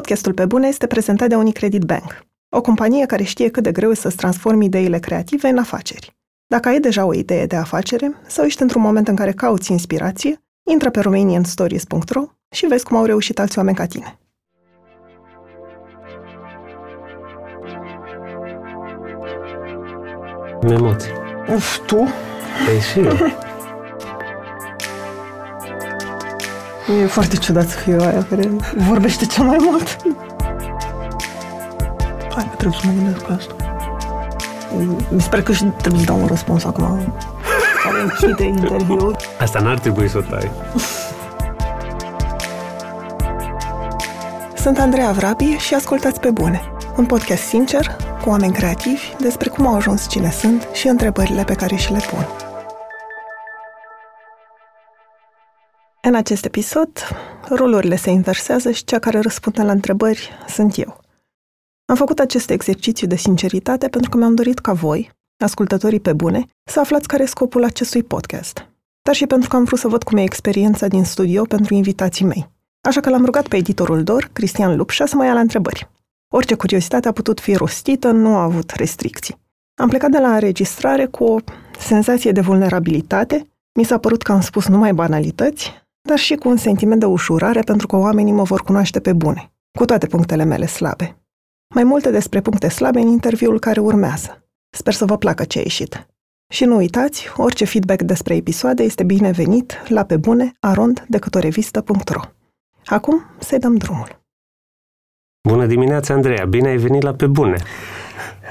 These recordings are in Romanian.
Podcastul Pe Bune este prezentat de Unicredit Bank, o companie care știe cât de greu e să-ți transformi ideile creative în afaceri. Dacă ai deja o idee de afacere sau ești într-un moment în care cauți inspirație, intră pe romanianstories.ro și vezi cum au reușit alți oameni ca tine. Emoții. Uf, tu? Păi și eu. E foarte ciudat să fiu aia care vorbește cel mai mult. Hai că trebuie să mă gândesc la asta. Mi se pare că și trebuie să dau un răspuns acum care închide interviul. Asta n-ar trebui să o tai. Sunt Andreea Vrabi și ascultați pe bune. Un podcast sincer, cu oameni creativi, despre cum au ajuns cine sunt și întrebările pe care și le pun. În acest episod, rolurile se inversează și cea care răspunde la întrebări sunt eu. Am făcut acest exercițiu de sinceritate pentru că mi-am dorit ca voi, ascultătorii pe bune, să aflați care e scopul acestui podcast. Dar și pentru că am vrut să văd cum e experiența din studio pentru invitații mei. Așa că l-am rugat pe editorul DOR, Cristian Lupșa, să mă ia la întrebări. Orice curiozitate a putut fi rostită, nu a avut restricții. Am plecat de la înregistrare cu o senzație de vulnerabilitate, mi s-a părut că am spus numai banalități, dar și cu un sentiment de ușurare pentru că oamenii mă vor cunoaște pe bune, cu toate punctele mele slabe. Mai multe despre puncte slabe în interviul care urmează. Sper să vă placă ce a ieșit. Și nu uitați, orice feedback despre episoade este binevenit la pe bune arond decât o revistă.ro. Acum să-i dăm drumul. Bună dimineața, Andreea! Bine ai venit la Pe Bune!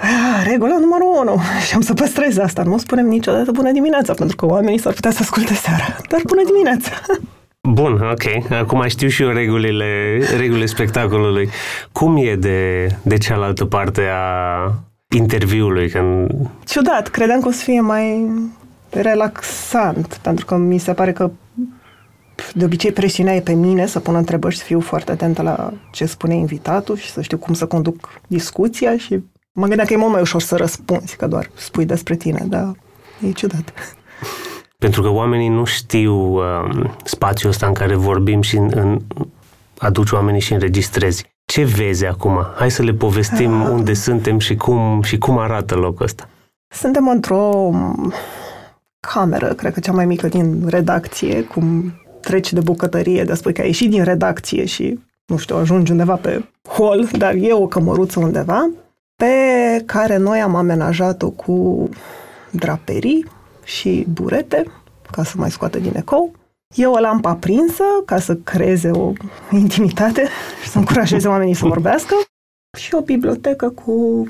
Ah, regula numărul 1. Și am să păstrez asta. Nu spunem niciodată bună dimineața, pentru că oamenii s-ar putea să asculte seara. Dar bună dimineața! Bun, ok. Acum știu și eu regulile, regulile spectacolului. Cum e de, de cealaltă parte a interviului? Când... Ciudat, credeam că o să fie mai relaxant, pentru că mi se pare că de obicei presiunea e pe mine să pun întrebări și să fiu foarte atentă la ce spune invitatul și să știu cum să conduc discuția și mă gândeam că e mult mai ușor să răspunzi, că doar spui despre tine, dar e ciudat. Pentru că oamenii nu știu uh, spațiul ăsta în care vorbim și în, în, aduci oamenii și înregistrezi. Ce vezi acum? Hai să le povestim uh. unde suntem și cum, și cum arată locul ăsta. Suntem într-o cameră, cred că cea mai mică din redacție, cum treci de bucătărie, de spui că ai ieșit din redacție și, nu știu, ajungi undeva pe hol, dar e o cămăruță undeva, pe care noi am amenajat-o cu draperii și burete, ca să mai scoată din ecou. E o lampă aprinsă, ca să creeze o intimitate și să încurajeze oamenii să vorbească. Și o bibliotecă cu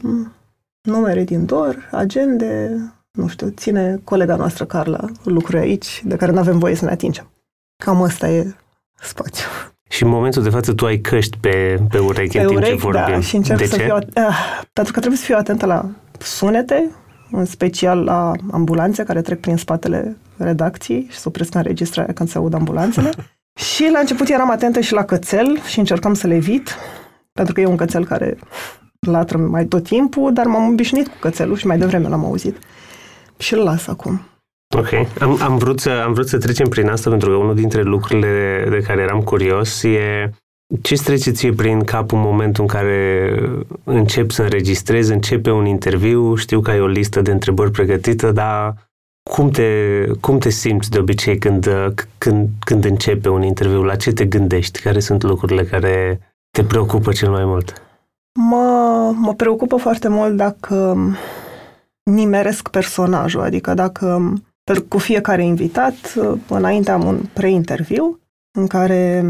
numere din dor, agende, nu știu, ține colega noastră, Carla, lucruri aici, de care nu avem voie să ne atingem. Cam asta e spațiul. Și în momentul de față tu ai căști pe, pe urechi pe în timp urechi, ce vorbim. Da, și încerc de să ce? fiu... Uh, pentru că trebuie să fiu atentă la sunete, în special la ambulanțe care trec prin spatele redacției și se opresc înregistrarea când se aud ambulanțele. și la început eram atentă și la cățel și încercam să le evit, pentru că e un cățel care latră mai tot timpul, dar m-am obișnuit cu cățelul și mai devreme l-am auzit. Și îl las acum. Ok. Am, am, vrut să, am vrut să trecem prin asta pentru că unul dintre lucrurile de care eram curios e ce îți trece ție prin cap în momentul în care încep să înregistrezi, începe un interviu, știu că ai o listă de întrebări pregătită, dar cum te, cum te simți de obicei când, când, când începe un interviu? La ce te gândești? Care sunt lucrurile care te preocupă cel mai mult? Mă, mă preocupă foarte mult dacă nimeresc personajul, adică dacă cu fiecare invitat, înainte am un pre-interviu în care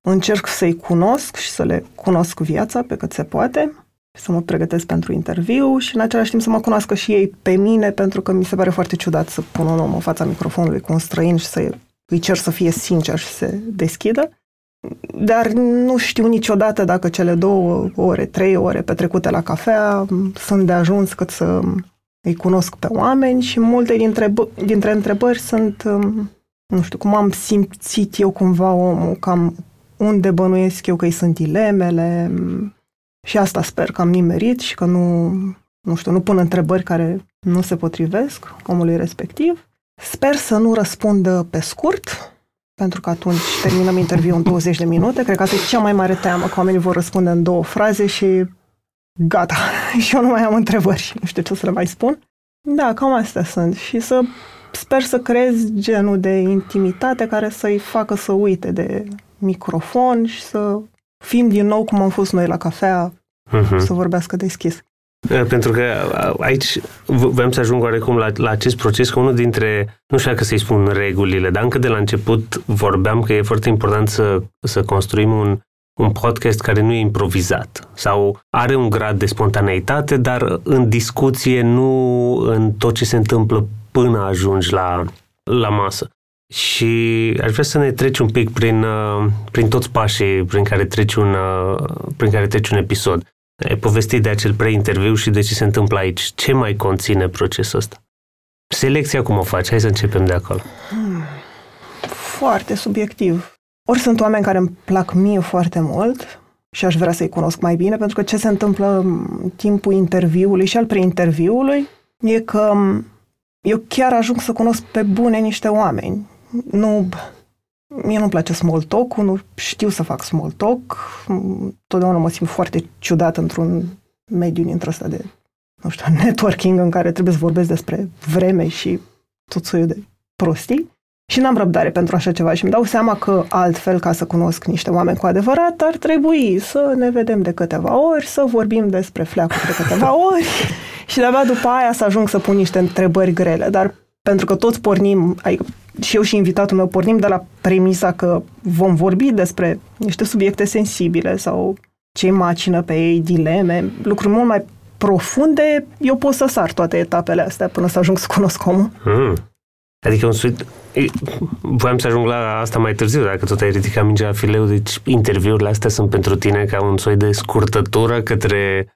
încerc să-i cunosc și să le cunosc viața pe cât se poate, să mă pregătesc pentru interviu și în același timp să mă cunoască și ei pe mine, pentru că mi se pare foarte ciudat să pun un om în fața microfonului cu un străin și să îi cer să fie sincer și să se deschidă. Dar nu știu niciodată dacă cele două ore, trei ore petrecute la cafea sunt de ajuns cât să îi cunosc pe oameni și multe dintre, dintre întrebări sunt, um, nu știu, cum am simțit eu cumva omul, cam unde bănuiesc eu că îi sunt dilemele și asta sper că am nimerit și că nu, nu știu, nu pun întrebări care nu se potrivesc omului respectiv. Sper să nu răspund pe scurt, pentru că atunci terminăm interviul în 20 de minute. Cred că asta e cea mai mare teamă, că oamenii vor răspunde în două fraze și gata. și eu nu mai am întrebări, nu știu ce să le mai spun. Da, cam astea sunt. Și să sper să creez genul de intimitate care să-i facă să uite de microfon și să fim din nou cum am fost noi la cafea, uh-huh. să vorbească deschis. Eh, pentru că aici vrem să ajung oarecum la, la acest proces, că unul dintre, nu știu dacă să-i spun regulile, dar încă de la început vorbeam că e foarte important să, să construim un, un podcast care nu e improvizat sau are un grad de spontaneitate, dar în discuție, nu în tot ce se întâmplă până ajungi la, la masă. Și aș vrea să ne treci un pic prin, uh, prin toți pașii prin care treci un, uh, prin care treci un episod. Ai povestit de acel pre-interviu și de ce se întâmplă aici. Ce mai conține procesul ăsta? Selecția cum o faci? Hai să începem de acolo. Hmm. Foarte subiectiv. Ori sunt oameni care îmi plac mie foarte mult și aș vrea să-i cunosc mai bine, pentru că ce se întâmplă în timpul interviului și al pre-interviului e că eu chiar ajung să cunosc pe bune niște oameni. Nu, mie nu-mi place small talk nu știu să fac small talk, totdeauna mă simt foarte ciudat într-un mediu dintre ăsta de, nu știu, networking în care trebuie să vorbesc despre vreme și tot soiul de prostii. Și n-am răbdare pentru așa ceva și îmi dau seama că altfel, ca să cunosc niște oameni cu adevărat, ar trebui să ne vedem de câteva ori, să vorbim despre fleacuri de câteva ori și de-abia după aia să ajung să pun niște întrebări grele. Dar pentru că toți pornim, adică și eu și invitatul meu pornim de la premisa că vom vorbi despre niște subiecte sensibile sau ce macină pe ei, dileme, lucruri mult mai profunde, eu pot să sar toate etapele astea până să ajung să cunosc omul. Hmm. Adică un soi... Voiam să ajung la asta mai târziu, dacă tot ai ridicat mingea la fileu, deci interviurile astea sunt pentru tine ca un soi de scurtătură către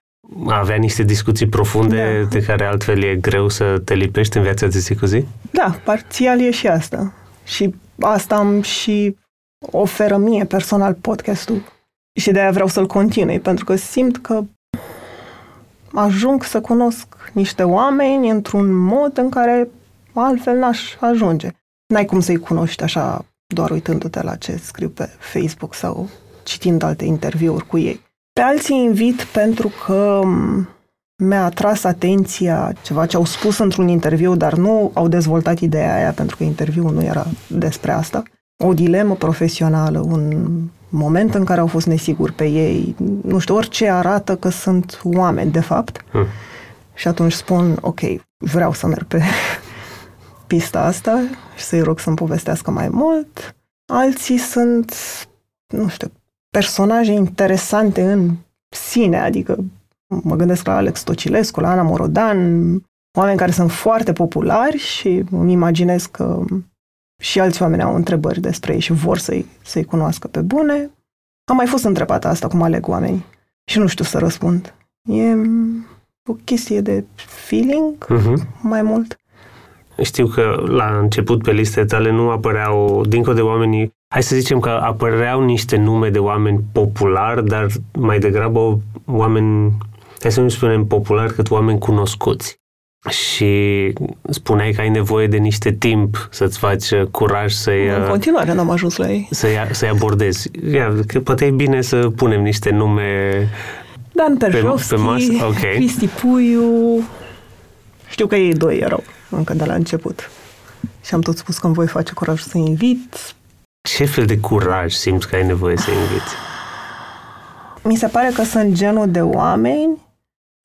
a avea niște discuții profunde da. de care altfel e greu să te lipești în viața de zi cu zi? Da, parțial e și asta. Și asta am și oferă mie personal podcastul. Și de aia vreau să-l continui, pentru că simt că ajung să cunosc niște oameni într-un mod în care altfel n-aș ajunge. N-ai cum să-i cunoști așa doar uitându-te la ce scriu pe Facebook sau citind alte interviuri cu ei. Pe alții invit pentru că mi-a atras atenția ceva ce au spus într-un interviu, dar nu au dezvoltat ideea aia pentru că interviul nu era despre asta. O dilemă profesională, un moment în care au fost nesiguri pe ei, nu știu, orice arată că sunt oameni, de fapt. Hmm. Și atunci spun, ok, vreau să merg pe pista asta și să-i rog să-mi povestească mai mult. Alții sunt, nu știu, personaje interesante în sine, adică mă gândesc la Alex Tocilescu, la Ana Morodan, oameni care sunt foarte populari și îmi imaginez că și alți oameni au întrebări despre ei și vor să-i, să-i cunoască pe bune. Am mai fost întrebată asta cum aleg oameni și nu știu să răspund. E o chestie de feeling uh-huh. mai mult. Știu că la început pe listele tale nu apăreau, dincolo de oamenii, hai să zicem că apăreau niște nume de oameni populari, dar mai degrabă oameni, hai să nu spunem populari, cât oameni cunoscuți. Și spuneai că ai nevoie de niște timp să-ți faci curaj să-i... În continuare n-am ajuns la ei. Să-i, să-i abordezi. Ia, că poate e bine să punem niște nume Dan Perjovski, pe, pe masă. Okay. Cristi Puiu, știu că ei doi erau încă de la început. Și am tot spus că îmi voi face curaj să invit. Ce fel de curaj simți că ai nevoie să inviți? Mi se pare că sunt genul de oameni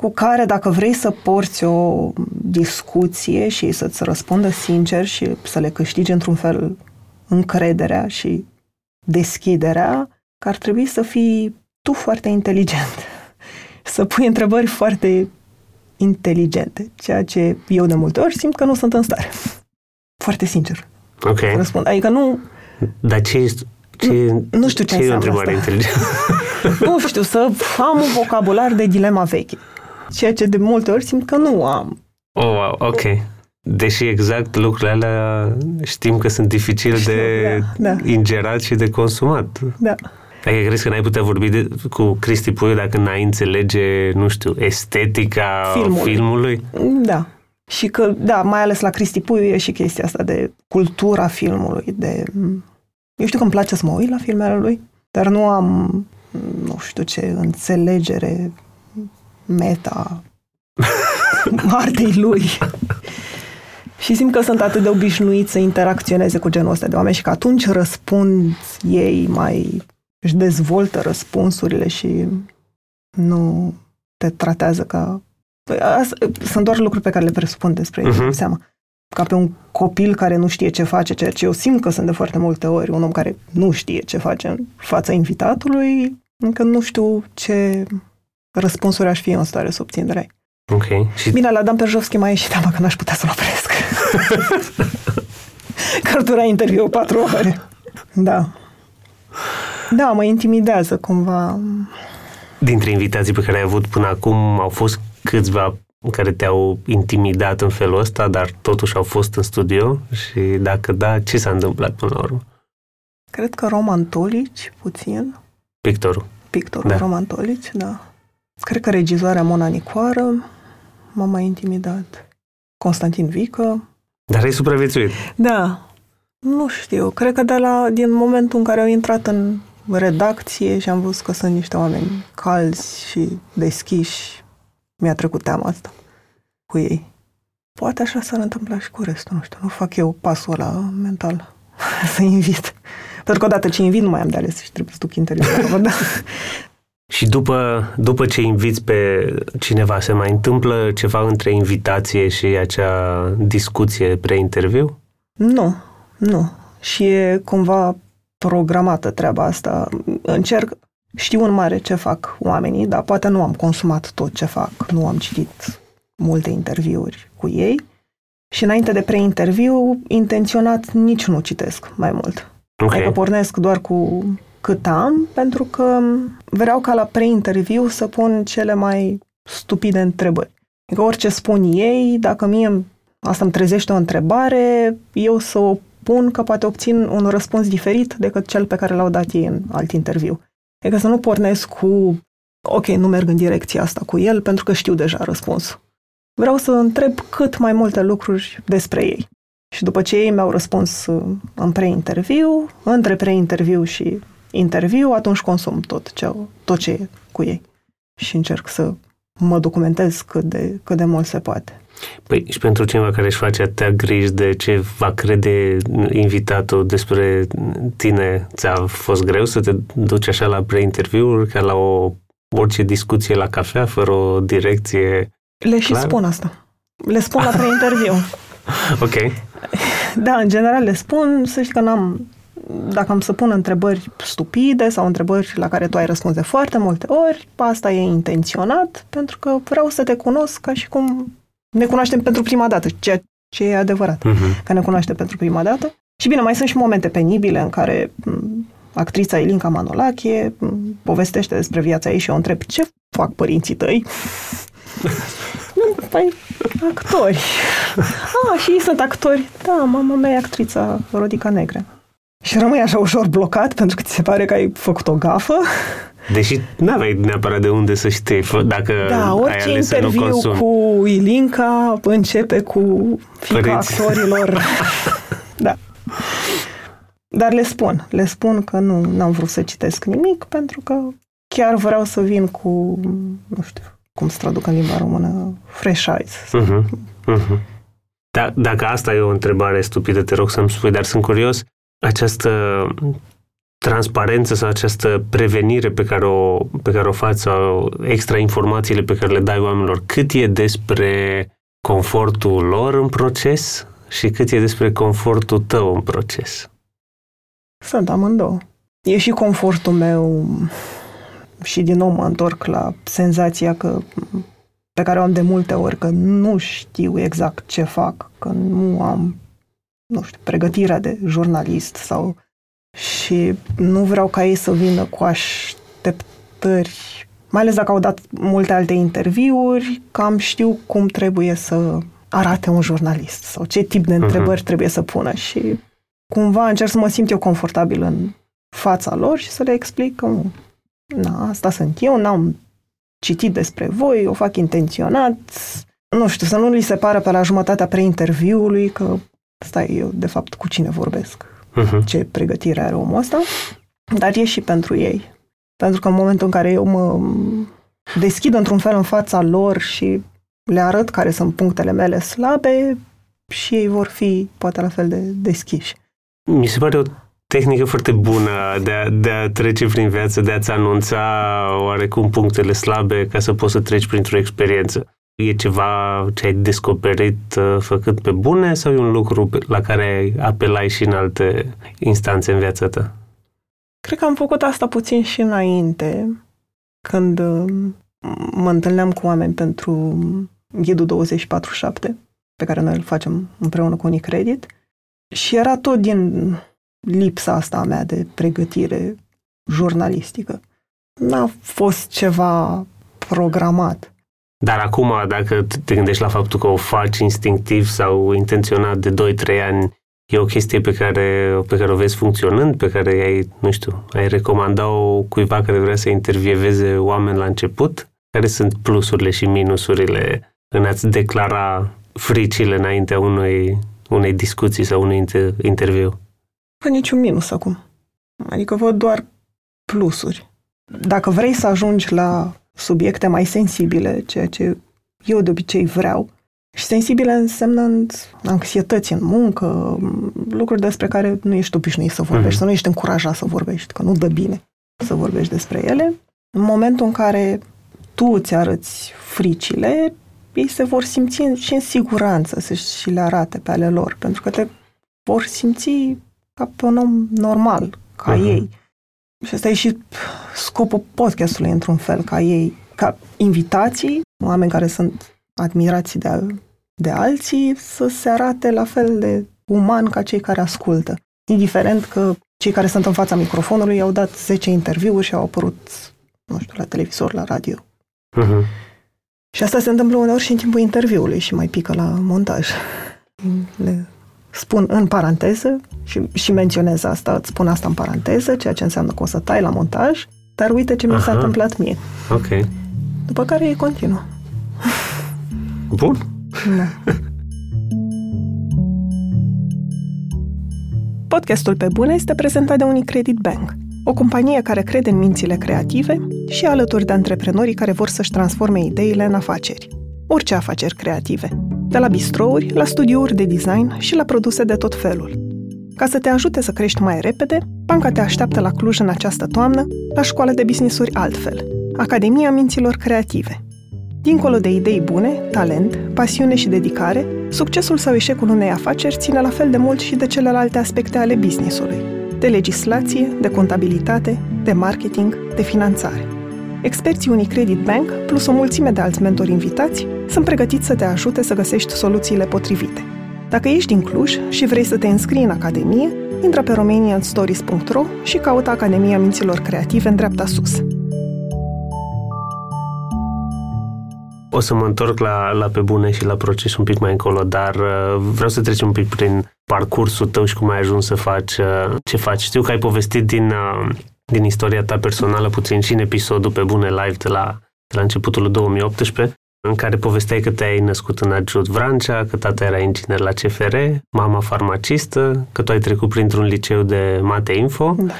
cu care dacă vrei să porți o discuție și să-ți răspundă sincer și să le câștigi într-un fel încrederea și deschiderea, că ar trebui să fii tu foarte inteligent. Să pui întrebări foarte inteligente, ceea ce eu de multe ori simt că nu sunt în stare. Foarte sincer. Ok. Răspund. Adică nu... Dar ce este ce, nu, nu știu ce, ce e o întrebare asta. inteligentă? nu știu, să am un vocabular de dilema veche. Ceea ce de multe ori simt că nu am. Oh, wow, ok. Deși exact lucrurile alea știm că sunt dificil știu, de da, da. ingerat și de consumat. Da. Dacă crezi că n-ai putea vorbi de, cu Cristi Puiu dacă n-ai înțelege, nu știu, estetica filmului? filmului? Da. Și că, da, mai ales la Cristi Puiu e și chestia asta de cultura filmului, de Eu știu că îmi place să mă uit la filmele lui, dar nu am, nu știu ce, înțelegere meta artei lui. și simt că sunt atât de obișnuit să interacționeze cu genul ăsta de oameni și că atunci răspund ei mai își dezvoltă răspunsurile și nu te tratează ca... Păi, sunt doar lucruri pe care le presupun despre ei, uh-huh. seama. Ca pe un copil care nu știe ce face, ceea ce eu simt că sunt de foarte multe ori, un om care nu știe ce face în fața invitatului, încă nu știu ce răspunsuri aș fi în stare să obțin de la ei. Ok. Și... Bine, la Dan Perjovski mai ieșit teama că n-aș putea să-l opresc. că dura interviu patru ore. Da. Da, mă intimidează cumva. Dintre invitații pe care ai avut până acum, au fost câțiva care te-au intimidat în felul ăsta, dar totuși au fost în studio și dacă da, ce s-a întâmplat până la urmă? Cred că Roman Tolici, puțin. Pictorul. Pictorul da. Roman Tolici, da. Cred că regizoarea Mona Nicoară m-a mai intimidat. Constantin Vică. Dar ai supraviețuit. Da. Nu știu. Cred că de la, din momentul în care au intrat în redacție și am văzut că sunt niște oameni calzi și deschiși, mi-a trecut teama asta cu ei. Poate așa s-ar întâmpla și cu restul, nu știu, nu fac eu pasul ăla mental să invit. Pentru că odată ce invit nu mai am de ales și trebuie să duc interviul. da. Și după, după ce inviți pe cineva, se mai întâmplă ceva între invitație și acea discuție pre-interviu? Nu, nu. Și e cumva programată treaba asta. Încerc, știu în mare ce fac oamenii, dar poate nu am consumat tot ce fac, nu am citit multe interviuri cu ei și înainte de pre-interviu, intenționat nici nu citesc mai mult. Okay. Adică pornesc doar cu cât am, pentru că vreau ca la pre-interviu să pun cele mai stupide întrebări. Adică orice spun ei, dacă mie asta îmi trezește o întrebare, eu să o pun că poate obțin un răspuns diferit decât cel pe care l-au dat ei în alt interviu. Adică să nu pornesc cu, ok, nu merg în direcția asta cu el pentru că știu deja răspunsul. Vreau să întreb cât mai multe lucruri despre ei. Și după ce ei mi-au răspuns uh, în pre-interviu, între pre-interviu și interviu, atunci consum tot ce, tot ce e cu ei. Și încerc să mă documentez cât de, cât de mult se poate. Păi și pentru cineva care își face atâtea griji de ce va crede invitatul despre tine, ți-a fost greu să te duci așa la pre-interviuri, ca la o orice discuție la cafea, fără o direcție Le și spun asta. Le spun la pre-interviu. ok. Da, în general le spun, să știi că n-am, dacă am să pun întrebări stupide sau întrebări la care tu ai răspuns de foarte multe ori, asta e intenționat, pentru că vreau să te cunosc ca și cum ne cunoaștem pentru prima dată, ceea ce e adevărat, uh-huh. că ne cunoaștem pentru prima dată. Și bine, mai sunt și momente penibile în care actrița Ilinca Manolache povestește despre viața ei și o întreb ce fac părinții tăi? păi, actori. Ah, și ei sunt actori. Da, mama mea e actrița Rodica Negre. Și rămâi așa ușor blocat pentru că ți se pare că ai făcut o gafă. Deși nu aveai neapărat de unde să știi dacă Da, orice ai ales interviu să nu cu Ilinca începe cu fica Părinți. actorilor. da. Dar le spun, le spun că nu am vrut să citesc nimic pentru că chiar vreau să vin cu, nu știu, cum să traduc în limba română, fresh eyes. Uh-huh. Uh-huh. Da, dacă asta e o întrebare stupidă, te rog să-mi spui, dar sunt curios, această transparență sau această prevenire pe care o, pe care o faci sau extra informațiile pe care le dai oamenilor, cât e despre confortul lor în proces și cât e despre confortul tău în proces? Sunt amândouă. E și confortul meu și din nou mă întorc la senzația că pe care o am de multe ori, că nu știu exact ce fac, că nu am, nu știu, pregătirea de jurnalist sau și nu vreau ca ei să vină cu așteptări, mai ales dacă au dat multe alte interviuri, cam știu cum trebuie să arate un jurnalist sau ce tip de mhm. întrebări uh-huh. trebuie să pună și cumva încerc să mă simt eu confortabil în fața lor și să le explic că nu, na, asta sunt eu, n-am citit despre voi, o fac intenționat, nu știu, să nu li se pară pe la jumătatea pre-interviului că stai eu, de fapt, cu cine vorbesc. Uh-huh. ce pregătire are omul ăsta, dar e și pentru ei. Pentru că în momentul în care eu mă deschid într-un fel în fața lor și le arăt care sunt punctele mele slabe, și ei vor fi poate la fel de deschiși. Mi se pare o tehnică foarte bună de a, de a trece prin viață, de a-ți anunța oarecum punctele slabe ca să poți să treci printr-o experiență. E ceva ce ai descoperit uh, făcut pe bune sau e un lucru la care apelai și în alte instanțe în viața ta? Cred că am făcut asta puțin și înainte, când uh, mă întâlneam cu oameni pentru Ghidul 24-7, pe care noi îl facem împreună cu Unicredit, și era tot din lipsa asta a mea de pregătire jurnalistică. N-a fost ceva programat. Dar acum, dacă te gândești la faptul că o faci instinctiv sau intenționat de 2-3 ani, e o chestie pe care, pe care o vezi funcționând, pe care ai, nu știu, ai recomanda-o cuiva care vrea să intervieveze oameni la început? Care sunt plusurile și minusurile în a-ți declara fricile înaintea unei, unei discuții sau unui inter- interviu? Fă niciun minus acum. Adică văd doar plusuri. Dacă vrei să ajungi la subiecte mai sensibile, ceea ce eu de obicei vreau, și sensibile însemnând anxietăți în muncă, lucruri despre care nu ești obișnuit să vorbești, mm-hmm. să nu ești încurajat să vorbești, că nu dă bine să vorbești despre ele. În momentul în care tu îți arăți fricile, ei se vor simți și în siguranță să și le arate pe ale lor, pentru că te vor simți ca pe un om normal, ca uh-huh. ei. Și asta e și scopul podcastului, într-un fel, ca ei, ca invitații, oameni care sunt admirați de, de alții, să se arate la fel de uman ca cei care ascultă. Indiferent că cei care sunt în fața microfonului au dat 10 interviuri și au apărut, nu știu, la televizor, la radio. Uh-huh. Și asta se întâmplă uneori și în timpul interviului și mai pică la montaj. Le spun în paranteză și, și menționez asta, îți spun asta în paranteză, ceea ce înseamnă că o să tai la montaj, dar uite ce mi Aha. s-a întâmplat mie. Ok. După care e continuă. Bun. Da. Podcastul Pe Bune este prezentat de Unicredit Bank, o companie care crede în mințile creative și alături de antreprenorii care vor să-și transforme ideile în afaceri. Orice afaceri creative, de la bistrouri, la studiouri de design și la produse de tot felul. Ca să te ajute să crești mai repede, banca te așteaptă la Cluj în această toamnă, la școală de businessuri altfel, Academia Minților Creative. Dincolo de idei bune, talent, pasiune și dedicare, succesul sau eșecul unei afaceri ține la fel de mult și de celelalte aspecte ale businessului, de legislație, de contabilitate, de marketing, de finanțare. Experții Unicredit Bank, plus o mulțime de alți mentori invitați, sunt pregătiți să te ajute să găsești soluțiile potrivite. Dacă ești din Cluj și vrei să te înscrii în Academie, intră pe romanianstories.ro și caută Academia Minților Creative în dreapta sus. O să mă întorc la, la pe bune și la proces un pic mai încolo, dar uh, vreau să trecem un pic prin parcursul tău și cum ai ajuns să faci uh, ce faci. Știu că ai povestit din, uh, din istoria ta personală puțin și în episodul pe bune live de la, de la începutul 2018, în care povesteai că te-ai născut în Adjut Vrancea, că tata era inginer la CFR, mama farmacistă, că tu ai trecut printr-un liceu de mate info da.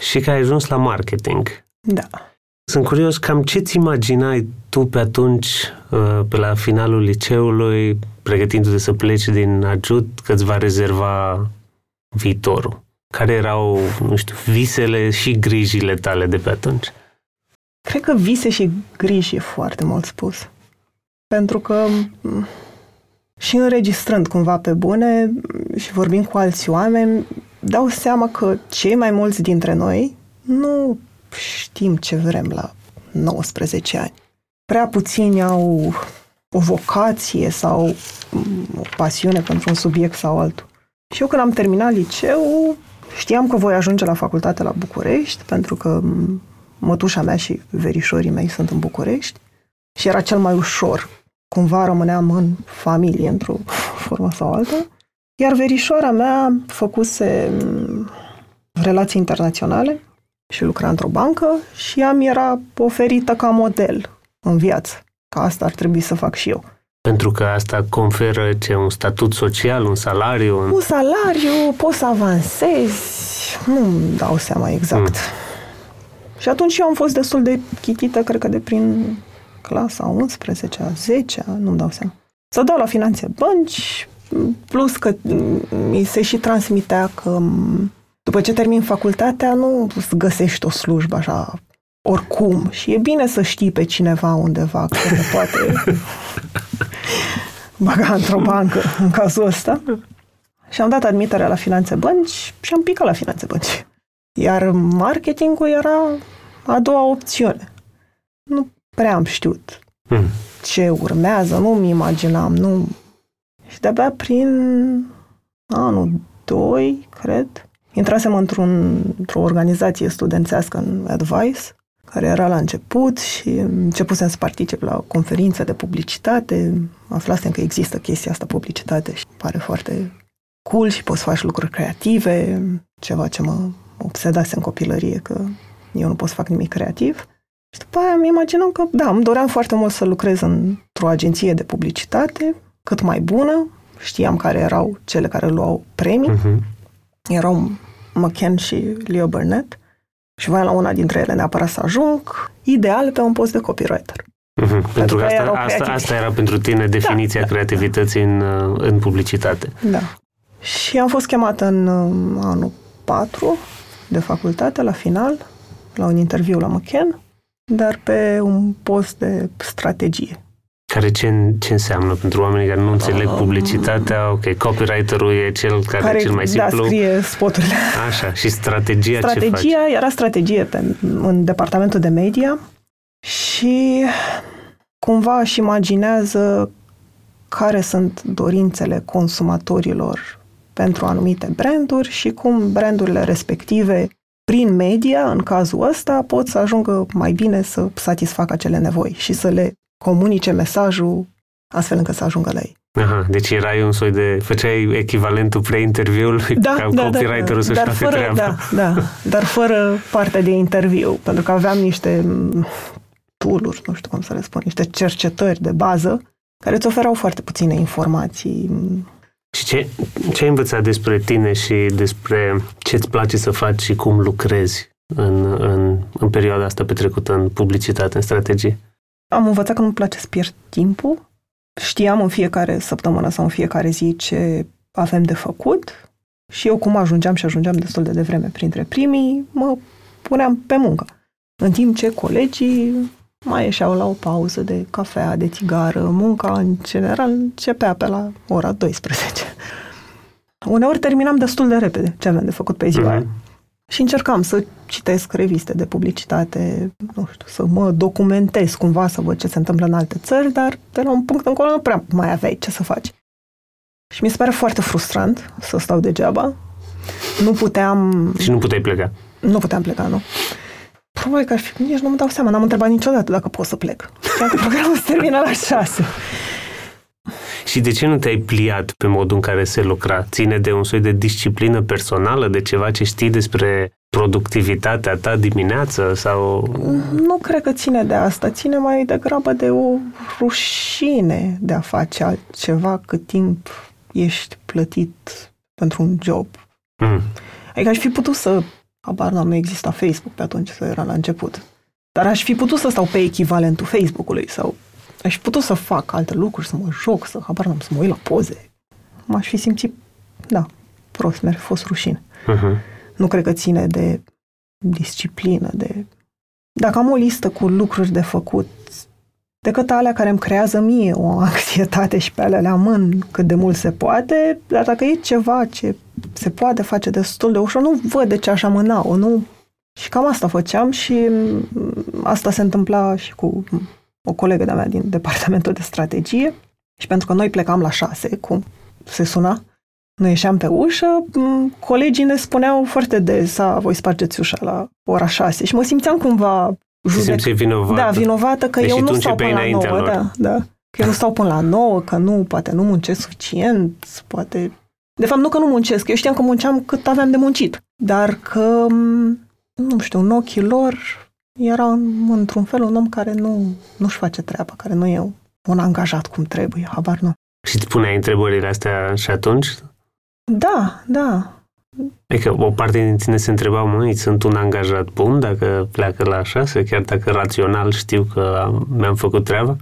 și că ai ajuns la marketing. Da. Sunt curios, cam ce-ți imaginai tu pe atunci, uh, pe la finalul liceului, pregătindu-te să pleci din Adjut, că îți va rezerva viitorul? Care erau, nu știu, visele și grijile tale de pe atunci? Cred că vise și griji e foarte mult spus. Pentru că și înregistrând cumva pe bune și vorbind cu alți oameni, dau seama că cei mai mulți dintre noi nu știm ce vrem la 19 ani. Prea puțini au o vocație sau o pasiune pentru un subiect sau altul. Și eu când am terminat liceu, știam că voi ajunge la facultate la București, pentru că mătușa mea și verișorii mei sunt în București și era cel mai ușor. Cumva rămâneam în familie, într-o formă sau alta. Iar verișoara mea făcuse relații internaționale și lucra într-o bancă și ea mi era oferită ca model în viață, că asta ar trebui să fac și eu. Pentru că asta conferă ce un statut social, un salariu? Un, un salariu, poți să avansezi, nu dau seama exact. Mm. Și atunci eu am fost destul de chitită, cred că de prin clasa 11 a 10 nu-mi dau seama. Să dau la finanțe bănci, plus că mi se și transmitea că după ce termin facultatea nu găsești o slujbă așa oricum și e bine să știi pe cineva undeva care poate baga într-o bancă în cazul ăsta. Și am dat admiterea la finanțe bănci și am picat la finanțe bănci. Iar marketingul era a doua opțiune. Nu prea am știut hmm. ce urmează, nu-mi imaginam, nu... Și de-abia prin anul 2, cred, intrasem într-un, într-o organizație studențească în Advice, care era la început și începusem să particip la conferințe de publicitate. Aflasem că există chestia asta, publicitate, și pare foarte cool și poți să faci lucruri creative, ceva ce mă obsedase în copilărie, că eu nu pot să fac nimic creativ. Și după aia îmi imaginam că, da, îmi doream foarte mult să lucrez într-o agenție de publicitate, cât mai bună. Știam care erau cele care luau premii. Uh-huh. Erau McKen și Leo Burnett. Și voiam la una dintre ele neapărat să ajung, ideal pe un post de copywriter. Uh-huh. Pentru, pentru că asta, asta, asta era pentru tine definiția da, da. creativității în, în publicitate. Da. Și am fost chemată în um, anul 4 de facultate, la final, la un interviu la McKen, dar pe un post de strategie. Care ce, ce înseamnă pentru oamenii care nu înțeleg publicitatea? Ok, copywriterul e cel care, care e cel mai da, simplu. Da, scrie spoturile. Așa, și strategia, strategia ce faci? era strategie pe, în departamentul de media și cumva își imaginează care sunt dorințele consumatorilor pentru anumite branduri și cum brandurile respective prin media, în cazul ăsta, pot să ajungă mai bine să satisfacă acele nevoi și să le comunice mesajul astfel încât să ajungă la ei. Aha, deci erai un soi de... făceai echivalentul pre-interviului da, ca da, copywriterul da, da. să-și dar fără, treaba. Da, da, dar fără parte de interviu, pentru că aveam niște tool nu știu cum să le spun, niște cercetări de bază care îți oferau foarte puține informații și ce, ce ai învățat despre tine și despre ce îți place să faci și cum lucrezi în, în, în perioada asta petrecută în publicitate, în strategie? Am învățat că nu-mi place să pierd timpul. Știam în fiecare săptămână sau în fiecare zi ce avem de făcut și eu cum ajungeam și ajungeam destul de devreme printre primii, mă puneam pe muncă. În timp ce colegii mai ieșeau la o pauză de cafea, de țigară, munca în general începea pe la ora 12. Uneori terminam destul de repede ce aveam de făcut pe ziua mm-hmm. Și încercam să citesc reviste de publicitate, nu știu, să mă documentez cumva, să văd ce se întâmplă în alte țări, dar de la un punct încolo nu prea mai aveai ce să faci. Și mi se pare foarte frustrant să stau degeaba. Nu puteam... Și nu puteai pleca? Nu puteam pleca, nu. Probabil că ar fi, nici nu mă dau seama, n-am întrebat niciodată dacă pot să plec. Știam că programul se termină la șase. Și de ce nu te-ai pliat pe modul în care se lucra? Ține de un soi de disciplină personală, de ceva ce știi despre productivitatea ta dimineață sau... Nu cred că ține de asta. Ține mai degrabă de o rușine de a face altceva cât timp ești plătit pentru un job. Mm. Adică aș fi putut să Habar n-am, nu exista Facebook pe atunci, să era la început. Dar aș fi putut să stau pe echivalentul Facebook-ului sau aș fi putut să fac alte lucruri, să mă joc, să, habar n-am, să mă uit la poze. M-aș fi simțit, da, prost, mi-ar fi fost rușine. Uh-huh. Nu cred că ține de disciplină, de... Dacă am o listă cu lucruri de făcut, decât alea care îmi creează mie o anxietate și pe alea le amân cât de mult se poate, dar dacă e ceva ce se poate face destul de ușor, nu văd de ce aș amâna-o, nu? Și cam asta făceam și asta se întâmpla și cu o colegă de-a mea din departamentul de strategie și pentru că noi plecam la șase, cum se suna, noi ieșeam pe ușă, colegii ne spuneau foarte des, a, voi spargeți ușa la ora șase și mă simțeam cumva judec... Te vinovată. Da, vinovată că Deși eu nu stau până la nouă. Lor. Da, da. Că eu nu stau până la nouă, că nu, poate nu muncesc suficient, poate... De fapt, nu că nu muncesc, eu știam că munceam cât aveam de muncit, dar că, nu știu, în ochii lor era într-un fel un om care nu, nu-și face treaba, care nu e un angajat cum trebuie, habar nu. Și îți puneai întrebările astea și atunci? Da, da. Adică o parte din tine se întreba, măi, sunt un angajat bun dacă pleacă la șase, chiar dacă rațional știu că am, mi-am făcut treaba?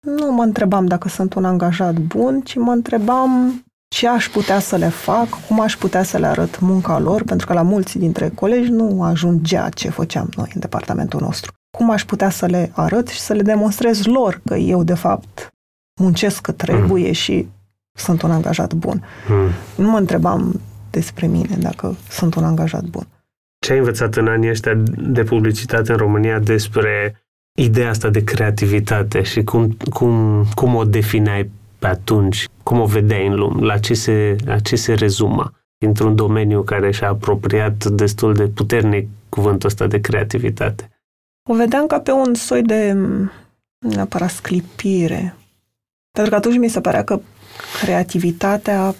Nu mă întrebam dacă sunt un angajat bun, ci mă întrebam ce aș putea să le fac, cum aș putea să le arăt munca lor, pentru că la mulți dintre colegi nu ajungea ce făceam noi în departamentul nostru. Cum aș putea să le arăt și să le demonstrez lor că eu, de fapt, muncesc cât trebuie mm. și sunt un angajat bun. Mm. Nu mă întrebam despre mine dacă sunt un angajat bun. Ce ai învățat în anii ăștia de publicitate în România despre ideea asta de creativitate și cum, cum, cum o defineai pe atunci? Cum o vedeai în lume? La ce se, la ce se rezuma? Într-un domeniu care și-a apropiat destul de puternic cuvântul ăsta de creativitate. O vedeam ca pe un soi de neapărat sclipire. Pentru că atunci mi se părea că creativitatea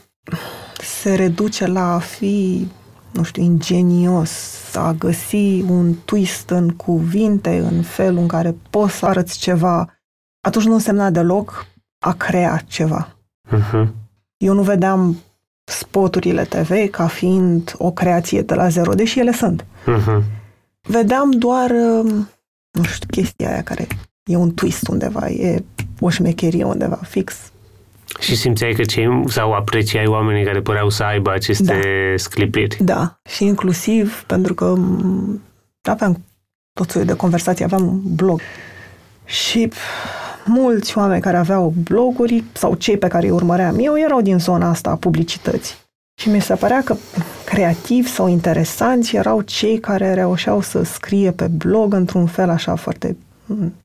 se reduce la a fi, nu știu, ingenios, a găsi un twist în cuvinte, în felul în care poți să arăți ceva. Atunci nu însemna deloc a crea ceva. Uh-huh. Eu nu vedeam spoturile TV ca fiind o creație de la zero, deși ele sunt. Uh-huh. Vedeam doar, um, nu știu, chestia aia care e un twist undeva, e o șmecherie undeva, fix. Și simțeai că cei, sau apreciai oamenii care păreau să aibă aceste da. sclipiri. Da, și inclusiv pentru că aveam tot soiul de conversații, aveam un blog. Și mulți oameni care aveau bloguri sau cei pe care îi urmăream eu erau din zona asta a publicității. Și mi se părea că creativi sau interesanți erau cei care reușeau să scrie pe blog într-un fel așa foarte,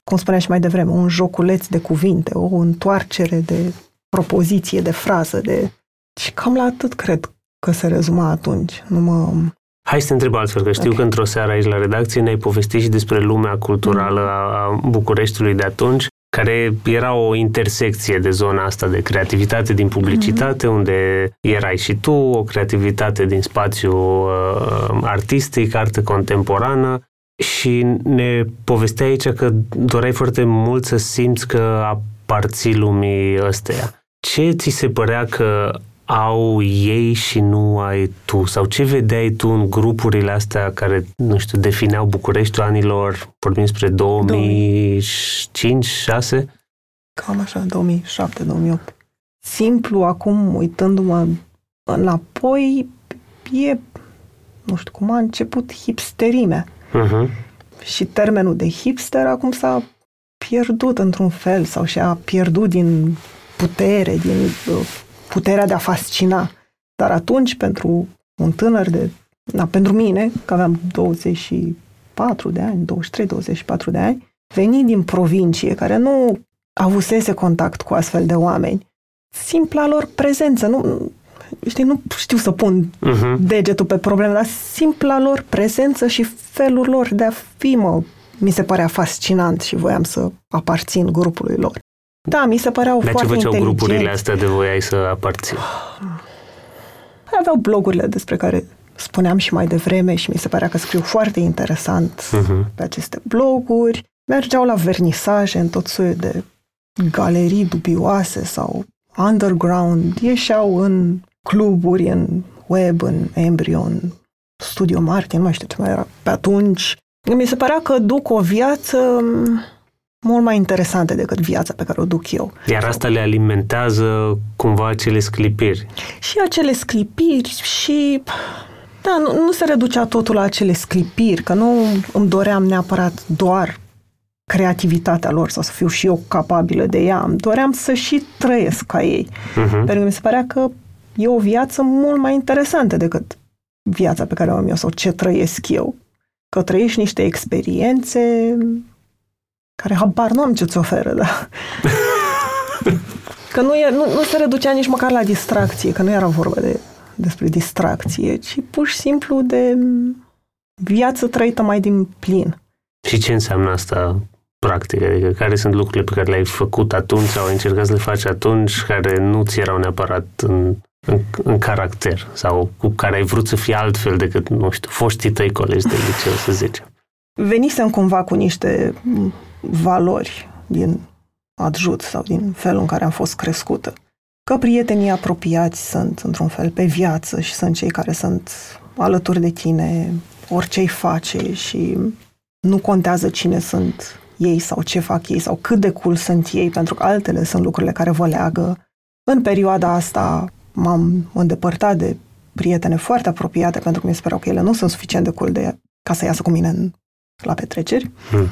cum spuneam și mai devreme, un joculeț de cuvinte, o întoarcere de propoziție, de frază, de... Și cam la atât cred că se rezuma atunci. Nu mă... Hai să te întreb altfel, că știu okay. că într-o seară aici la redacție ne-ai povestit și despre lumea culturală mm. a Bucureștiului de atunci care era o intersecție de zona asta de creativitate din publicitate, mm-hmm. unde erai și tu, o creativitate din spațiu uh, artistic, artă contemporană și ne povestea aici că doreai foarte mult să simți că aparții lumii ăsteia. Ce ți se părea că au ei și nu ai tu? Sau ce vedeai tu în grupurile astea care, nu știu, defineau Bucureștiul anilor, vorbim spre 2005-2006? Cam așa, 2007-2008. Simplu, acum, uitându-mă înapoi, e, nu știu cum a început hipsterimea. Uh-huh. Și termenul de hipster acum s-a pierdut într-un fel sau și-a pierdut din putere, din uh, puterea de a fascina. Dar atunci, pentru un tânăr de... Da, pentru mine, că aveam 24 de ani, 23-24 de ani, veni din provincie, care nu avusese contact cu astfel de oameni, simpla lor prezență, nu, știi, nu știu să pun uh-huh. degetul pe probleme, dar simpla lor prezență și felul lor de a fi, mă, mi se părea fascinant și voiam să aparțin grupului lor. Da, mi se păreau Dar foarte ce făceau grupurile astea de voiai să aparții? Aveau blogurile despre care spuneam și mai devreme și mi se părea că scriu foarte interesant uh-huh. pe aceste bloguri. Mergeau la vernisaje în tot soiul de galerii dubioase sau underground. Ieșeau în cluburi, în web, în Embryo, în Studio Martin, nu mai știu ce mai era pe atunci. Mi se părea că duc o viață mult mai interesante decât viața pe care o duc eu. Iar asta le alimentează cumva acele sclipiri. Și acele sclipiri și... Da, nu, nu se reducea totul la acele sclipiri, că nu îmi doream neapărat doar creativitatea lor sau să fiu și eu capabilă de ea. Îmi doream să și trăiesc ca ei. Uh-huh. Pentru că mi se părea că e o viață mult mai interesantă decât viața pe care o am eu sau ce trăiesc eu. Că trăiești niște experiențe care habar nu am ce-ți oferă, da. că nu, e, nu, nu se reducea nici măcar la distracție, că nu era vorba de, despre distracție, ci pur și simplu de viață trăită mai din plin. Și ce înseamnă asta practic? Adică care sunt lucrurile pe care le-ai făcut atunci sau ai încercat să le faci atunci care nu ți erau neapărat în, în, în caracter sau cu care ai vrut să fii altfel decât, nu știu, foștii tăi colegi de liceu, să zicem? Venisem cumva cu niște valori din adjut sau din felul în care am fost crescută. Că prietenii apropiați sunt, într-un fel, pe viață și sunt cei care sunt alături de tine, orice îi face și nu contează cine sunt ei sau ce fac ei sau cât de cool sunt ei, pentru că altele sunt lucrurile care vă leagă. În perioada asta m-am îndepărtat de prietene foarte apropiate pentru că mi se păreau că ele nu sunt suficient de cool de, ca să iasă cu mine în, la petreceri hmm.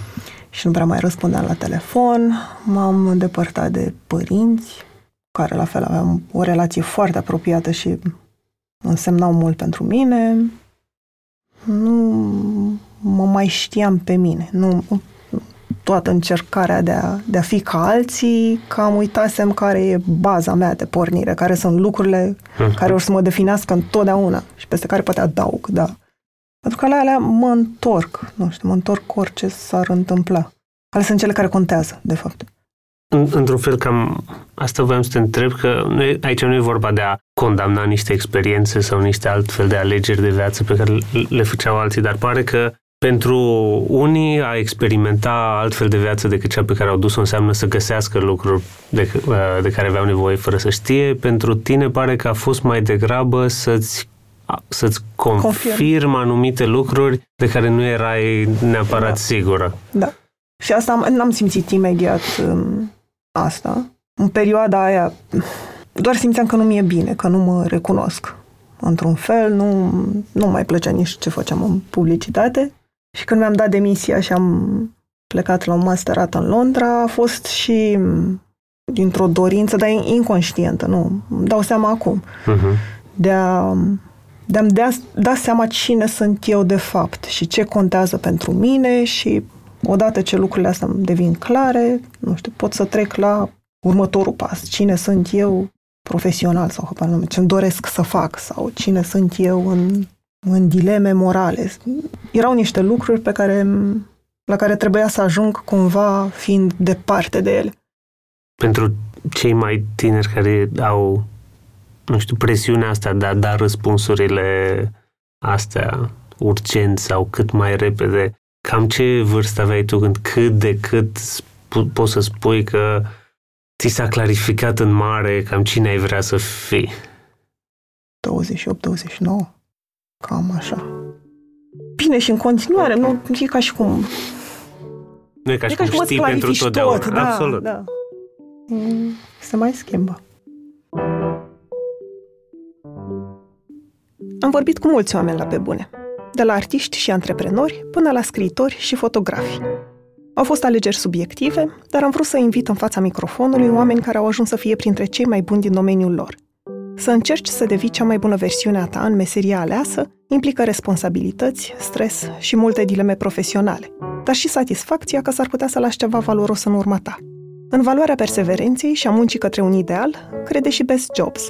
Și nu prea mai răspundeam la telefon. M-am îndepărtat de părinți, care la fel aveam o relație foarte apropiată și însemnau mult pentru mine. Nu mă mai știam pe mine. Nu, toată încercarea de a, de a fi ca alții, că am uitasem care e baza mea de pornire, care sunt lucrurile uh-huh. care o să mă definească întotdeauna și peste care poate adaug, da. Pentru că la alea mă întorc, nu știu, mă întorc orice s-ar întâmpla. Ale sunt cele care contează, de fapt. Într-un fel, cam asta voiam să te întreb, că nu e, aici nu e vorba de a condamna niște experiențe sau niște altfel de alegeri de viață pe care le făceau alții, dar pare că pentru unii a experimenta altfel de viață decât cea pe care au dus-o înseamnă să găsească lucruri de, uh, de care aveau nevoie fără să știe. Pentru tine pare că a fost mai degrabă să-ți să-ți confirm, confirm anumite lucruri de care nu erai neapărat da. sigură. Da. Și asta n-am simțit imediat um, asta. În perioada aia doar simțeam că nu mi-e bine, că nu mă recunosc. Într-un fel, nu, nu mai plăcea nici ce făceam în publicitate. Și când mi-am dat demisia și am plecat la un masterat în Londra, a fost și dintr-o dorință, dar inconștientă, nu, îmi dau seama acum, uh-huh. de a de a-mi da, da seama cine sunt eu de fapt și ce contează pentru mine și odată ce lucrurile astea îmi devin clare, nu știu, pot să trec la următorul pas. Cine sunt eu profesional sau ce îmi doresc să fac sau cine sunt eu în în dileme morale. Erau niște lucruri pe care, la care trebuia să ajung cumva fiind departe de ele. Pentru cei mai tineri care au, nu știu, presiunea asta de a da răspunsurile astea urgent sau cât mai repede, cam ce vârstă aveai tu când cât de cât sp- poți să spui că ți s-a clarificat în mare cam cine ai vrea să fii? 28-29. Cam așa. Bine, și în continuare, nu e ca și cum... Nu e ca și cum știi pentru totdeauna. Tot, da, Absolut. Da. Mm, se mai schimbă. Am vorbit cu mulți oameni la pe bune, de la artiști și antreprenori până la scriitori și fotografi. Au fost alegeri subiective, dar am vrut să invit în fața microfonului oameni care au ajuns să fie printre cei mai buni din domeniul lor – să încerci să devii cea mai bună versiune a ta în meseria aleasă implică responsabilități, stres și multe dileme profesionale, dar și satisfacția că s-ar putea să lași ceva valoros în urma ta. În valoarea perseverenței și a muncii către un ideal, crede și Best Jobs.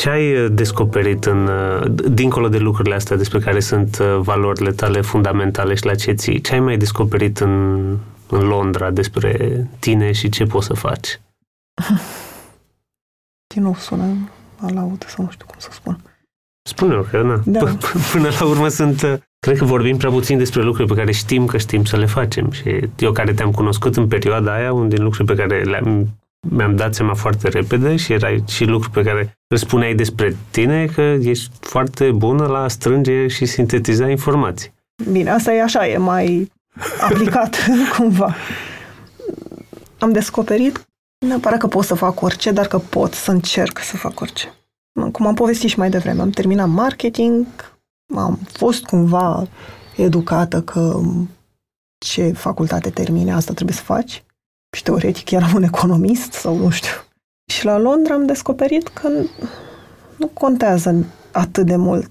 Ce ai uh, descoperit în, uh, dincolo de lucrurile astea despre care sunt uh, valorile tale fundamentale și la ce ții, ce ai mai descoperit în, în Londra despre tine și ce poți să faci? Din nou sună la laudă sau nu știu cum să spun. Spune-o, că na. Da. Până la urmă sunt... Uh, cred că vorbim prea puțin despre lucruri pe care știm că știm să le facem. Și eu care te-am cunoscut în perioada aia, unul din lucruri pe care le-am, mi-am dat seama foarte repede și erai și lucruri pe care îl spuneai despre tine, că ești foarte bună la a strânge și sintetiza informații. Bine, asta e așa, e mai aplicat cumva. Am descoperit Neapărat că pot să fac orice, dar că pot să încerc să fac orice. Cum am povestit și mai devreme, am terminat marketing, am fost cumva educată că ce facultate termine, asta trebuie să faci. Și teoretic eram un economist sau nu știu. Și la Londra am descoperit că nu contează atât de mult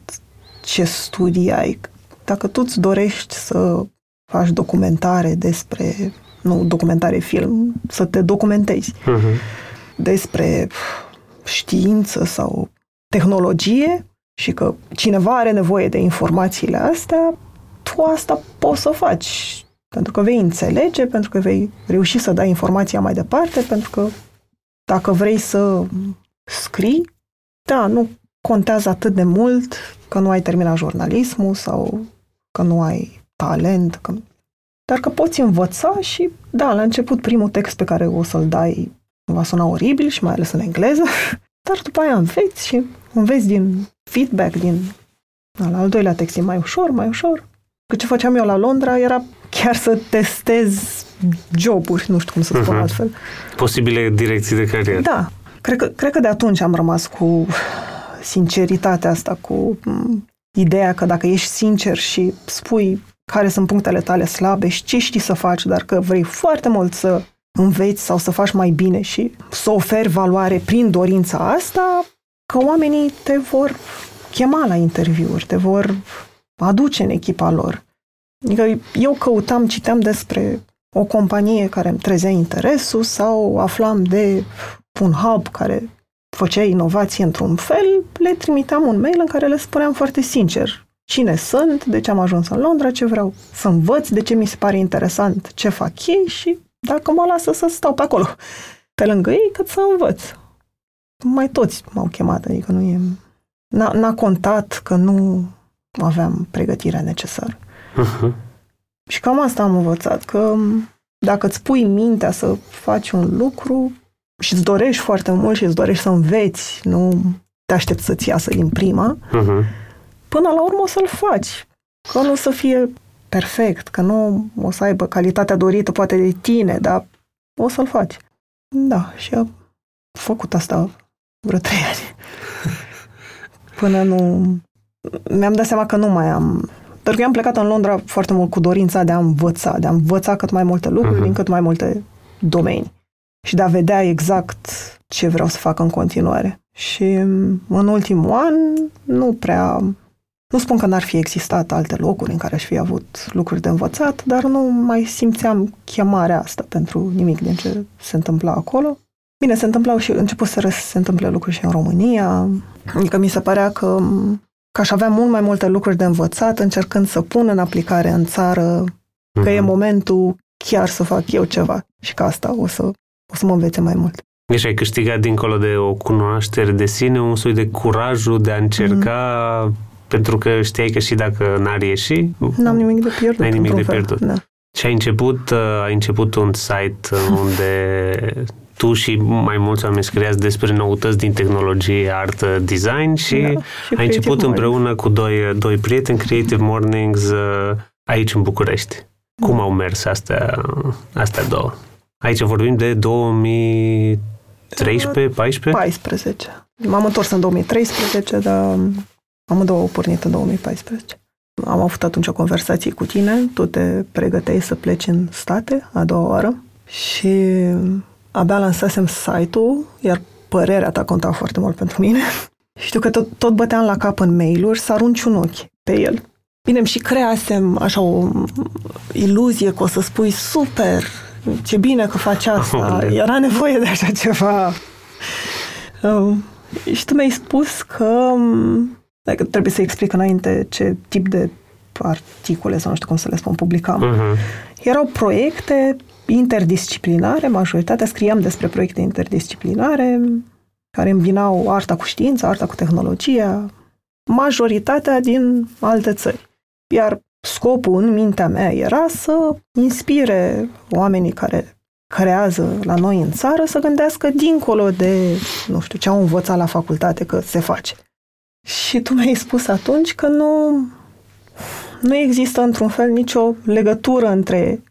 ce studii ai. Dacă tu îți dorești să faci documentare despre nu documentare film, să te documentezi. Uh-huh. despre știință sau tehnologie și că cineva are nevoie de informațiile astea, tu asta poți să faci. Pentru că vei înțelege, pentru că vei reuși să dai informația mai departe, pentru că dacă vrei să scrii, da, nu contează atât de mult că nu ai terminat jurnalismul sau că nu ai talent, că... dar că poți învăța și, da, la început primul text pe care o să-l dai va suna oribil și mai ales în engleză, dar după aia înveți și înveți din feedback, din la al doilea text e mai ușor, mai ușor. Că ce făceam eu la Londra era chiar să testez joburi, nu știu cum să spun uh-huh. altfel. Posibile direcții de carieră. Da. Cred că, cred că de atunci am rămas cu sinceritatea asta, cu ideea că dacă ești sincer și spui care sunt punctele tale slabe și ce știi să faci, dar că vrei foarte mult să înveți sau să faci mai bine și să oferi valoare prin dorința asta, că oamenii te vor chema la interviuri, te vor aduce în echipa lor. Adică eu căutam, citeam despre o companie care îmi trezea interesul sau aflam de un hub care făcea inovație într-un fel, le trimiteam un mail în care le spuneam foarte sincer cine sunt, de ce am ajuns în Londra, ce vreau să învăț, de ce mi se pare interesant ce fac ei și dacă mă lasă să stau pe acolo, pe lângă ei, cât să învăț. Mai toți m-au chemat, adică nu e... N-a, n-a contat că nu aveam pregătirea necesară. Uh-huh. Și cam asta am învățat, că dacă îți pui mintea să faci un lucru și îți dorești foarte mult și îți dorești să înveți, nu te aștepți să-ți iasă din prima, uh-huh. până la urmă o să-l faci. Că nu o să fie perfect, că nu o să aibă calitatea dorită poate de tine, dar o să-l faci. Da, și am făcut asta vreo trei ani. Până nu... Mi-am dat seama că nu mai am... Pentru că eu am plecat în Londra foarte mult cu dorința de a învăța, de a învăța cât mai multe lucruri uh-huh. din cât mai multe domenii și de a vedea exact ce vreau să fac în continuare. Și în ultimul an nu prea nu spun că n-ar fi existat alte locuri în care aș fi avut lucruri de învățat, dar nu mai simțeam chemarea asta pentru nimic din ce se întâmpla acolo. Bine, se întâmplau și început să se întâmple lucruri și în România. Adică mi se părea că, că aș avea mult mai multe lucruri de învățat încercând să pun în aplicare în țară mm-hmm. că e mhm. momentul chiar să fac eu ceva și că asta o să, o să mă învețe mai mult. Deci ai câștigat dincolo de o cunoaștere de sine, un soi de curajul de a încerca mm pentru că știai că și dacă n-ar ieși... N-am nimic de pierdut. N-ai nimic de pierdut. Da. Și ai început, uh, ai început un site unde tu și mai mulți oameni scriați despre noutăți din tehnologie, artă, design și, da, și ai început Mornings. împreună cu doi, doi prieteni Creative Mornings uh, aici în București. Da. Cum au mers astea, astea două? Aici vorbim de 2013, 14? 14. M-am întors în 2013, dar Amândouă au pornit în 2014. Am avut atunci o conversație cu tine, tu te pregăteai să pleci în state a doua oară și abia lansasem site-ul, iar părerea ta conta foarte mult pentru mine. Știu că tot, tot băteam la cap în mail-uri să arunci un ochi pe el. Bine, și creasem așa o iluzie că o să spui super, ce bine că faci asta, era nevoie de așa ceva. Uh, și tu mi-ai spus că Adică trebuie să explic înainte ce tip de articole, sau nu știu cum să le spun, publicam. Uh-huh. Erau proiecte interdisciplinare, majoritatea scriam despre proiecte interdisciplinare care îmbinau arta cu știința, arta cu tehnologia, majoritatea din alte țări. Iar scopul în mintea mea era să inspire oamenii care creează la noi în țară să gândească dincolo de, nu știu, ce au învățat la facultate că se face. Și tu mi-ai spus atunci că nu, nu există într-un fel nicio legătură între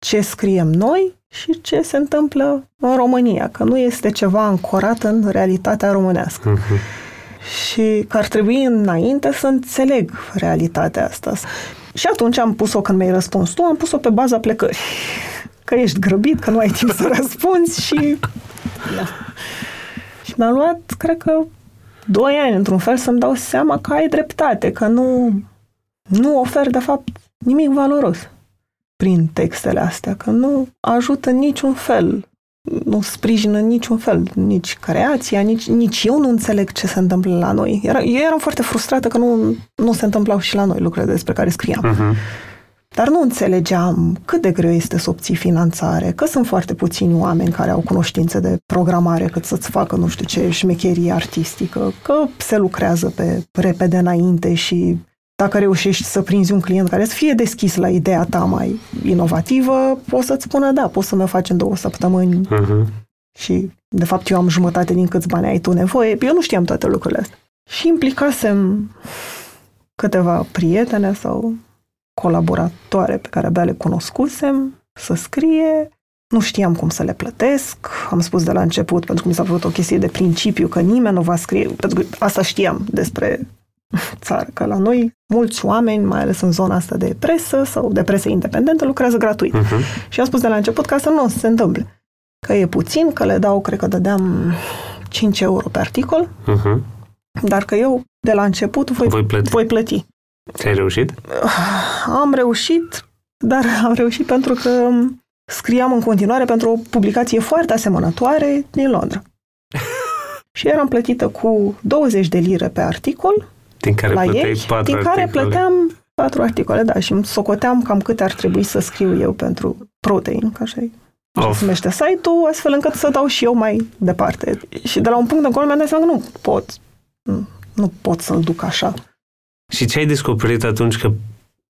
ce scriem noi și ce se întâmplă în România, că nu este ceva ancorat în realitatea românească. Uh-huh. Și că ar trebui înainte să înțeleg realitatea asta. Și atunci am pus-o, când mi-ai răspuns tu, am pus-o pe baza plecării. Că ești grăbit, că nu ai timp să răspunzi și... Da. Și mi-a luat, cred că, doi ani, într-un fel, să-mi dau seama că ai dreptate, că nu, nu ofer, de fapt, nimic valoros prin textele astea, că nu ajută în niciun fel nu sprijină niciun fel, nici creația, nici, nici eu nu înțeleg ce se întâmplă la noi. Era, eu eram foarte frustrată că nu, nu se întâmplau și la noi lucrurile despre care scriam. Uh-huh. Dar nu înțelegeam cât de greu este să obții finanțare, că sunt foarte puțini oameni care au cunoștințe de programare cât să-ți facă nu știu ce șmecherie artistică, că se lucrează pe repede înainte și dacă reușești să prinzi un client care să fie deschis la ideea ta mai inovativă, poți să-ți spună, da, poți să mă faci în două săptămâni uh-huh. și, de fapt, eu am jumătate din câți bani ai tu nevoie. Eu nu știam toate lucrurile astea. Și implicasem câteva prietene sau colaboratoare pe care abia le cunoscusem să scrie. Nu știam cum să le plătesc. Am spus de la început, pentru că mi s-a făcut o chestie de principiu, că nimeni nu va scrie. Pentru că asta știam despre țară, că la noi mulți oameni, mai ales în zona asta de presă sau de presă independentă, lucrează gratuit. Uh-huh. Și am spus de la început că asta nu o să se întâmple. Că e puțin, că le dau, cred că dădeam 5 euro pe articol, uh-huh. dar că eu de la început voi, voi plăti. Voi plăti. Ai reușit? Am reușit, dar am reușit pentru că scriam în continuare pentru o publicație foarte asemănătoare din Londra. și eram plătită cu 20 de lire pe articol din care la plăteai ei, patru din care articole. plăteam patru articole, da, și îmi socoteam cam câte ar trebui să scriu eu pentru protein, ca așa Of. se numește site-ul, astfel încât să dau și eu mai departe. Și de la un punct încolo mi-am dat seama că nu pot, nu, nu pot să-l duc așa. Și ce ai descoperit atunci că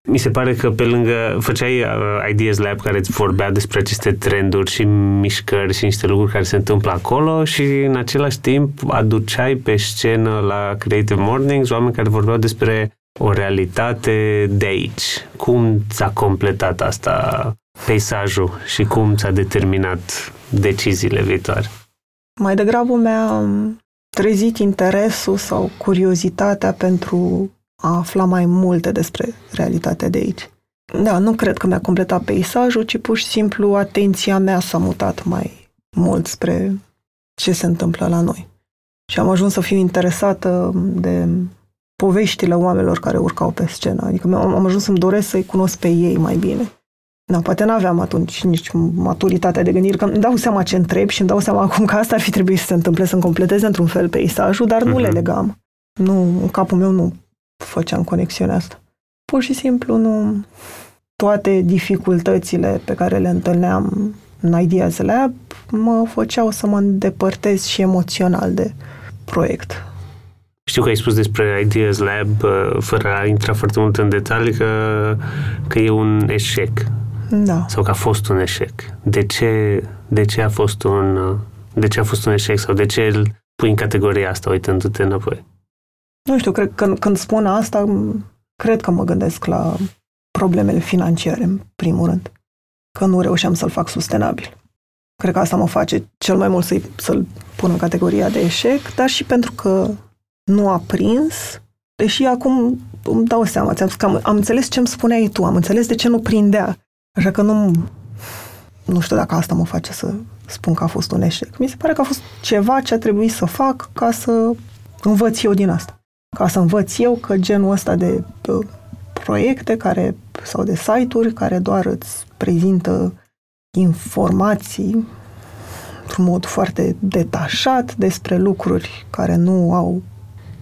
mi se pare că pe lângă făceai uh, Ideas Lab care îți vorbea despre aceste trenduri și mișcări și niște lucruri care se întâmplă acolo și în același timp aduceai pe scenă la Creative Mornings oameni care vorbeau despre o realitate de aici. Cum ți-a completat asta peisajul și cum ți-a determinat deciziile viitoare? Mai degrabă mi-a trezit interesul sau curiozitatea pentru a afla mai multe despre realitatea de aici. Da, nu cred că mi-a completat peisajul, ci pur și simplu atenția mea s-a mutat mai mult spre ce se întâmplă la noi. Și am ajuns să fiu interesată de poveștile oamenilor care urcau pe scenă. Adică am ajuns să-mi doresc să-i cunosc pe ei mai bine. Da, poate nu aveam atunci nici maturitatea de gândire, că îmi dau seama ce întreb și îmi dau seama acum că asta ar fi trebuit să se întâmple, să-mi completeze într-un fel peisajul, dar nu uh-huh. le mhm. legam. Nu, în capul meu nu făceam conexiunea asta. Pur și simplu nu... Toate dificultățile pe care le întâlneam în Ideas Lab mă făceau să mă îndepărtez și emoțional de proiect. Știu că ai spus despre Ideas Lab, uh, fără a intra foarte mult în detalii, că, că e un eșec. Da. Sau că a fost un eșec. De ce, de ce a fost un de ce a fost un eșec sau de ce îl pui în categoria asta uitându-te înapoi? Nu știu, cred că când, când spun asta, cred că mă gândesc la problemele financiare, în primul rând. Că nu reușeam să-l fac sustenabil. Cred că asta mă face cel mai mult să să-l pun în categoria de eșec, dar și pentru că nu a prins, deși acum îmi dau seama, ți-am că am, am înțeles ce îmi spuneai tu, am înțeles de ce nu prindea. Așa că nu, nu știu dacă asta mă face să spun că a fost un eșec. Mi se pare că a fost ceva ce a trebuit să fac ca să învăț eu din asta ca să învăț eu că genul ăsta de proiecte care, sau de site-uri care doar îți prezintă informații într-un mod foarte detașat despre lucruri care nu au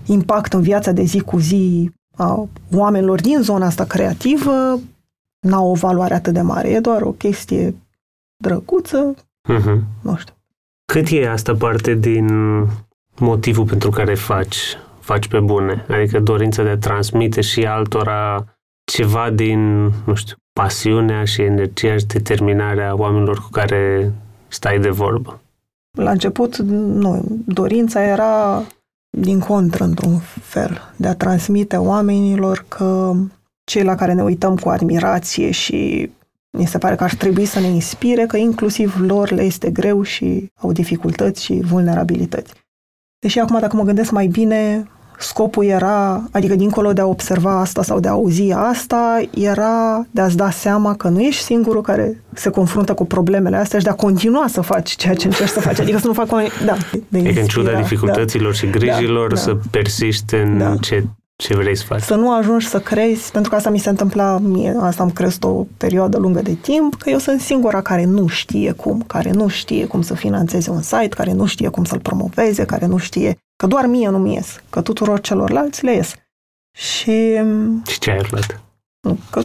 impact în viața de zi cu zi a oamenilor din zona asta creativă, n-au o valoare atât de mare. E doar o chestie drăguță, uh-huh. nu știu. Cât e asta parte din motivul pentru care faci faci pe bune. Adică dorința de a transmite și altora ceva din, nu știu, pasiunea și energia și determinarea oamenilor cu care stai de vorbă. La început, nu, dorința era din contră, într-un fel, de a transmite oamenilor că cei la care ne uităm cu admirație și mi se pare că ar trebui să ne inspire, că inclusiv lor le este greu și au dificultăți și vulnerabilități. Deși acum, dacă mă gândesc mai bine, Scopul era, adică dincolo de a observa asta sau de a auzi asta, era de a-ți da seama că nu ești singurul care se confruntă cu problemele astea și de a continua să faci ceea ce încerci să faci. Adică să nu fac o... Da, de adică în ciuda dificcultăților da, și grijilor da, da. să persiști în da. ce ce vrei să faci. Să nu ajungi să crezi, pentru că asta mi se întâmpla mie, asta am crezut o perioadă lungă de timp, că eu sunt singura care nu știe cum, care nu știe cum să financeze un site, care nu știe cum să-l promoveze, care nu știe, că doar mie nu-mi ies, că tuturor celorlalți le ies. Și... Și ce ai aflat? Că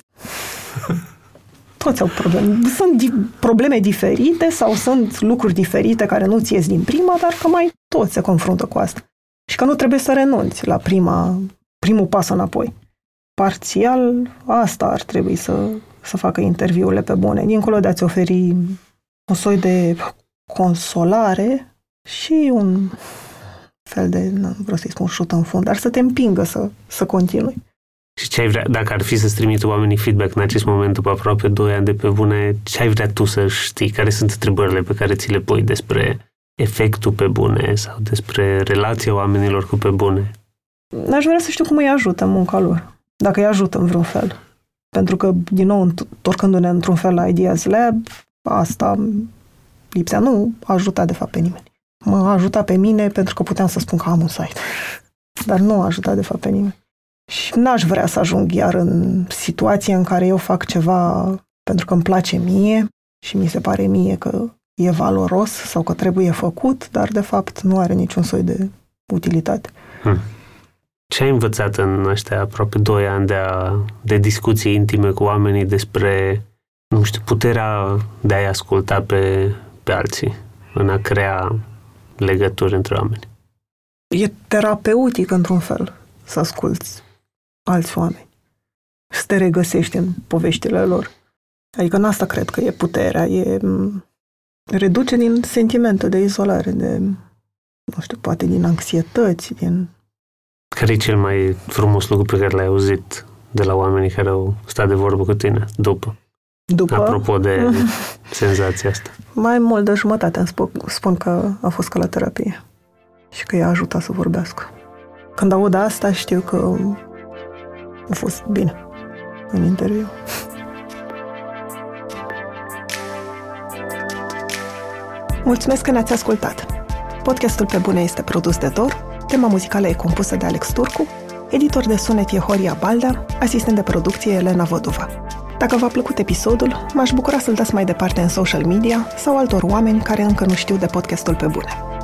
toți au probleme. Sunt di- probleme diferite sau sunt lucruri diferite care nu-ți ies din prima, dar că mai toți se confruntă cu asta. Și că nu trebuie să renunți la prima, primul pas înapoi. Parțial, asta ar trebui să, să facă interviurile pe bune, dincolo de a-ți oferi un soi de consolare și un fel de, nu vreau să-i spun șut în fund, dar să te împingă să, să continui. Și ce ai vrea, dacă ar fi să-ți trimită oamenii feedback în acest moment după aproape 2 ani de pe bune, ce ai vrea tu să știi? Care sunt întrebările pe care ți le pui despre efectul pe bune sau despre relația oamenilor cu pe bune? Aș vrea să știu cum îi ajută munca lor, dacă îi ajută în vreun fel. Pentru că, din nou, întorcându-ne într-un fel la Ideas Lab, asta lipsea, nu ajuta de fapt pe nimeni. Mă ajuta pe mine pentru că puteam să spun că am un site. Dar nu a ajutat de fapt pe nimeni. Și n-aș vrea să ajung iar în situația în care eu fac ceva pentru că îmi place mie și mi se pare mie că e valoros sau că trebuie făcut, dar de fapt nu are niciun soi de utilitate. Hmm. Ce ai învățat în ăștia aproape doi ani de, a, de discuții intime cu oamenii despre, nu știu, puterea de a-i asculta pe, pe alții, în a crea legături între oameni? E terapeutic într-un fel să asculți alți oameni. Să te regăsești în poveștile lor. Adică în asta cred că e puterea, e reduce din sentimente de izolare, de, nu știu, poate din anxietăți, din... Care e cel mai frumos lucru pe care l-ai auzit de la oamenii care au stat de vorbă cu tine după? După? Apropo de senzația asta. Mai mult de jumătate îmi spun, spun că a fost ca la terapie și că i-a ajutat să vorbească. Când aud asta, știu că a fost bine în interviu. Mulțumesc că ne-ați ascultat! Podcastul Pe Bune este produs de Dor, tema muzicală e compusă de Alex Turcu, editor de sunet e Horia Balda, asistent de producție Elena Văduva. Dacă v-a plăcut episodul, m-aș bucura să-l dați mai departe în social media sau altor oameni care încă nu știu de podcastul Pe Bune.